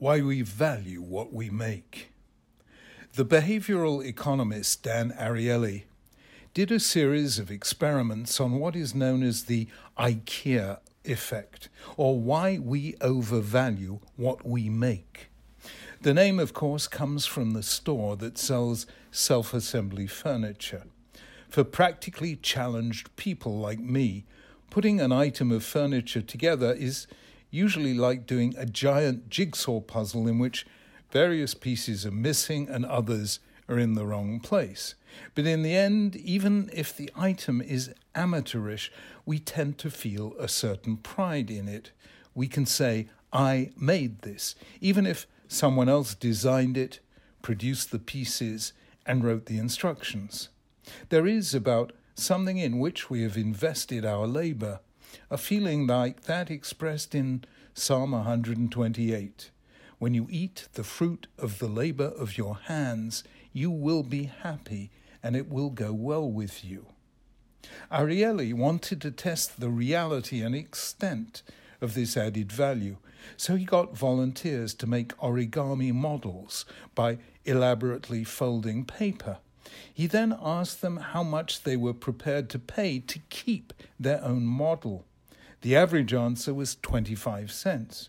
Why we value what we make. The behavioral economist Dan Ariely did a series of experiments on what is known as the IKEA effect, or why we overvalue what we make. The name, of course, comes from the store that sells self assembly furniture. For practically challenged people like me, putting an item of furniture together is usually like doing a giant jigsaw puzzle in which various pieces are missing and others are in the wrong place. But in the end, even if the item is amateurish, we tend to feel a certain pride in it. We can say, I made this, even if someone else designed it, produced the pieces, and wrote the instructions. There is about something in which we have invested our labor a feeling like that expressed in Psalm 128. When you eat the fruit of the labor of your hands, you will be happy and it will go well with you. Ariely wanted to test the reality and extent of this added value, so he got volunteers to make origami models by elaborately folding paper. He then asked them how much they were prepared to pay to keep their own model. The average answer was 25 cents.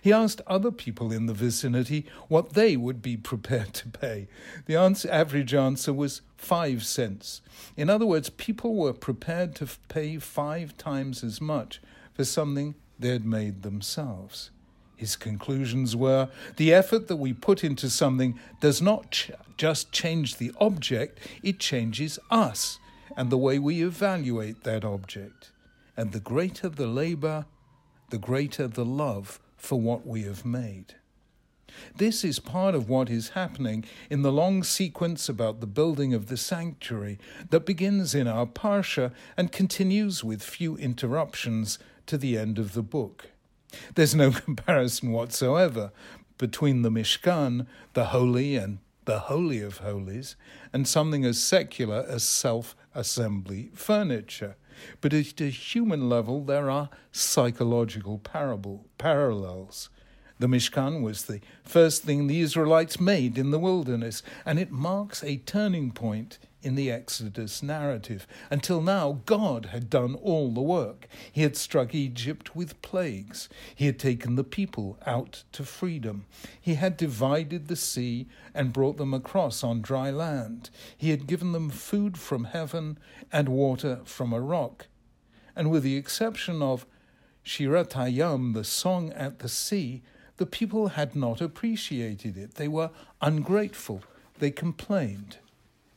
He asked other people in the vicinity what they would be prepared to pay. The answer, average answer was five cents. In other words, people were prepared to pay five times as much for something they had made themselves. His conclusions were the effort that we put into something does not ch- just change the object, it changes us and the way we evaluate that object. And the greater the labor, the greater the love for what we have made. This is part of what is happening in the long sequence about the building of the sanctuary that begins in our Parsha and continues with few interruptions to the end of the book. There's no comparison whatsoever between the Mishkan, the holy and the Holy of Holies, and something as secular as self assembly furniture. But at a human level, there are psychological parable, parallels. The Mishkan was the first thing the Israelites made in the wilderness, and it marks a turning point in the Exodus narrative. Until now, God had done all the work. He had struck Egypt with plagues. He had taken the people out to freedom. He had divided the sea and brought them across on dry land. He had given them food from heaven and water from a rock. And with the exception of Shirat Hayam, the song at the sea, the people had not appreciated it. They were ungrateful. They complained.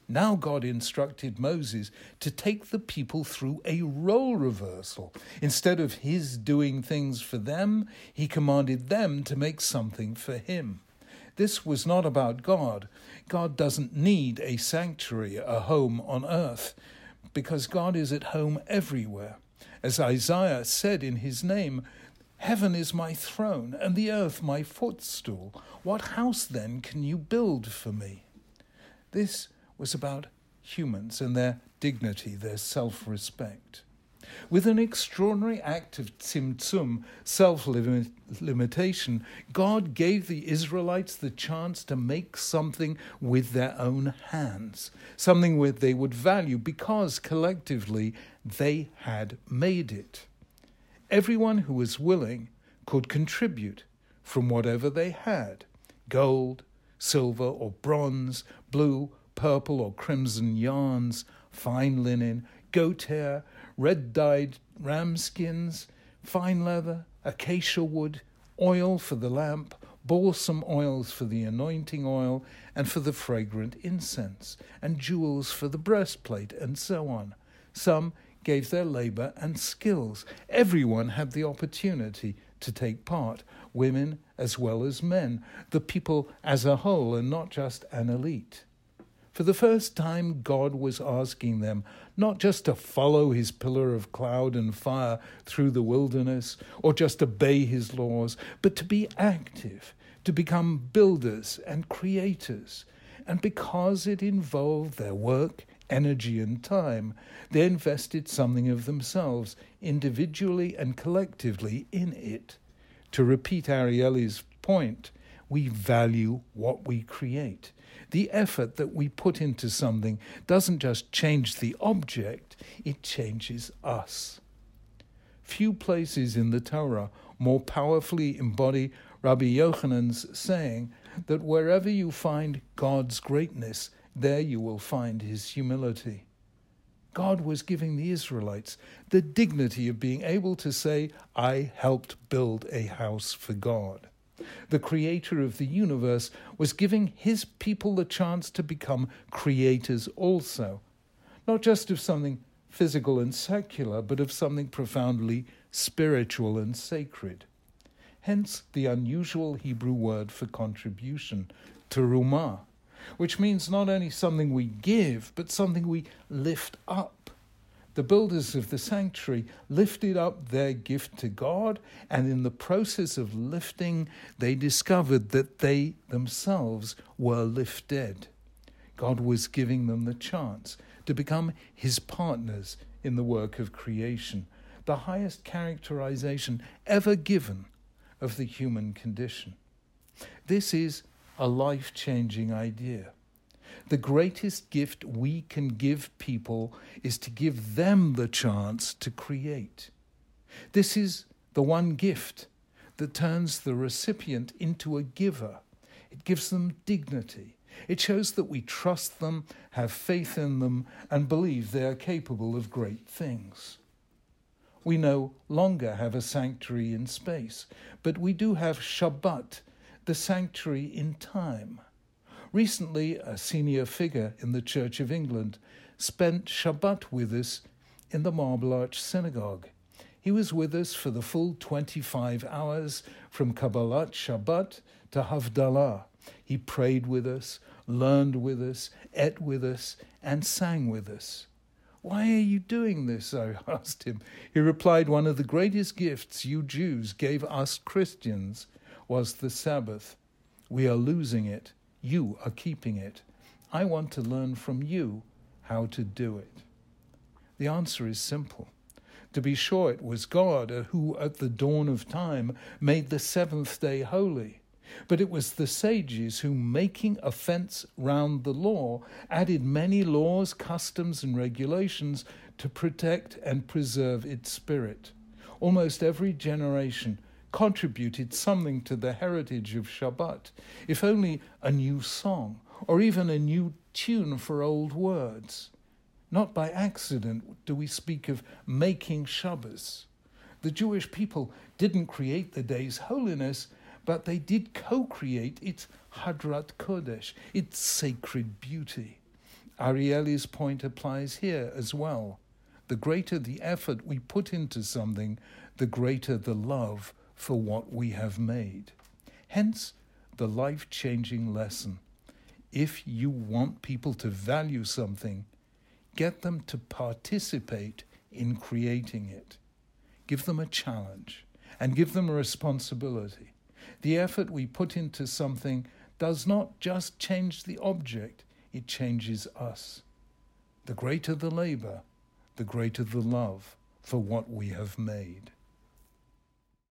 Now God instructed Moses to take the people through a role reversal. Instead of his doing things for them, he commanded them to make something for him. This was not about God. God doesn't need a sanctuary, a home on earth, because God is at home everywhere. As Isaiah said in his name, Heaven is my throne, and the earth my footstool. What house then can you build for me? This was about humans and their dignity, their self respect. With an extraordinary act of tzimtzum, self limitation, God gave the Israelites the chance to make something with their own hands, something that they would value because collectively they had made it. Everyone who was willing could contribute from whatever they had gold, silver, or bronze, blue, purple, or crimson yarns, fine linen, goat hair, red dyed ram skins, fine leather, acacia wood, oil for the lamp, balsam oils for the anointing oil and for the fragrant incense, and jewels for the breastplate, and so on. Some gave their labour and skills. Everyone had the opportunity to take part, women as well as men, the people as a whole, and not just an elite. For the first time, God was asking them not just to follow his pillar of cloud and fire through the wilderness or just obey his laws, but to be active, to become builders and creators. And because it involved their work, energy, and time, they invested something of themselves, individually and collectively, in it. To repeat Ariely's point, we value what we create. The effort that we put into something doesn't just change the object, it changes us. Few places in the Torah more powerfully embody Rabbi Yochanan's saying that wherever you find God's greatness, there you will find his humility. God was giving the Israelites the dignity of being able to say, I helped build a house for God. The creator of the universe was giving his people the chance to become creators also, not just of something physical and secular, but of something profoundly spiritual and sacred. Hence the unusual Hebrew word for contribution, terumah, which means not only something we give, but something we lift up the builders of the sanctuary lifted up their gift to God, and in the process of lifting, they discovered that they themselves were lifted. God was giving them the chance to become his partners in the work of creation, the highest characterization ever given of the human condition. This is a life changing idea. The greatest gift we can give people is to give them the chance to create. This is the one gift that turns the recipient into a giver. It gives them dignity. It shows that we trust them, have faith in them, and believe they are capable of great things. We no longer have a sanctuary in space, but we do have Shabbat, the sanctuary in time. Recently, a senior figure in the Church of England spent Shabbat with us in the Marble Arch Synagogue. He was with us for the full 25 hours from Kabbalat Shabbat to Havdalah. He prayed with us, learned with us, ate with us, and sang with us. Why are you doing this? I asked him. He replied, One of the greatest gifts you Jews gave us Christians was the Sabbath. We are losing it. You are keeping it. I want to learn from you how to do it. The answer is simple. To be sure, it was God who, at the dawn of time, made the seventh day holy. But it was the sages who, making a fence round the law, added many laws, customs, and regulations to protect and preserve its spirit. Almost every generation contributed something to the heritage of Shabbat, if only a new song or even a new tune for old words. Not by accident do we speak of making Shabbos. The Jewish people didn't create the day's holiness, but they did co create its Hadrat Kodesh, its sacred beauty. Ariely's point applies here as well. The greater the effort we put into something, the greater the love for what we have made. Hence, the life changing lesson. If you want people to value something, get them to participate in creating it. Give them a challenge and give them a responsibility. The effort we put into something does not just change the object, it changes us. The greater the labor, the greater the love for what we have made.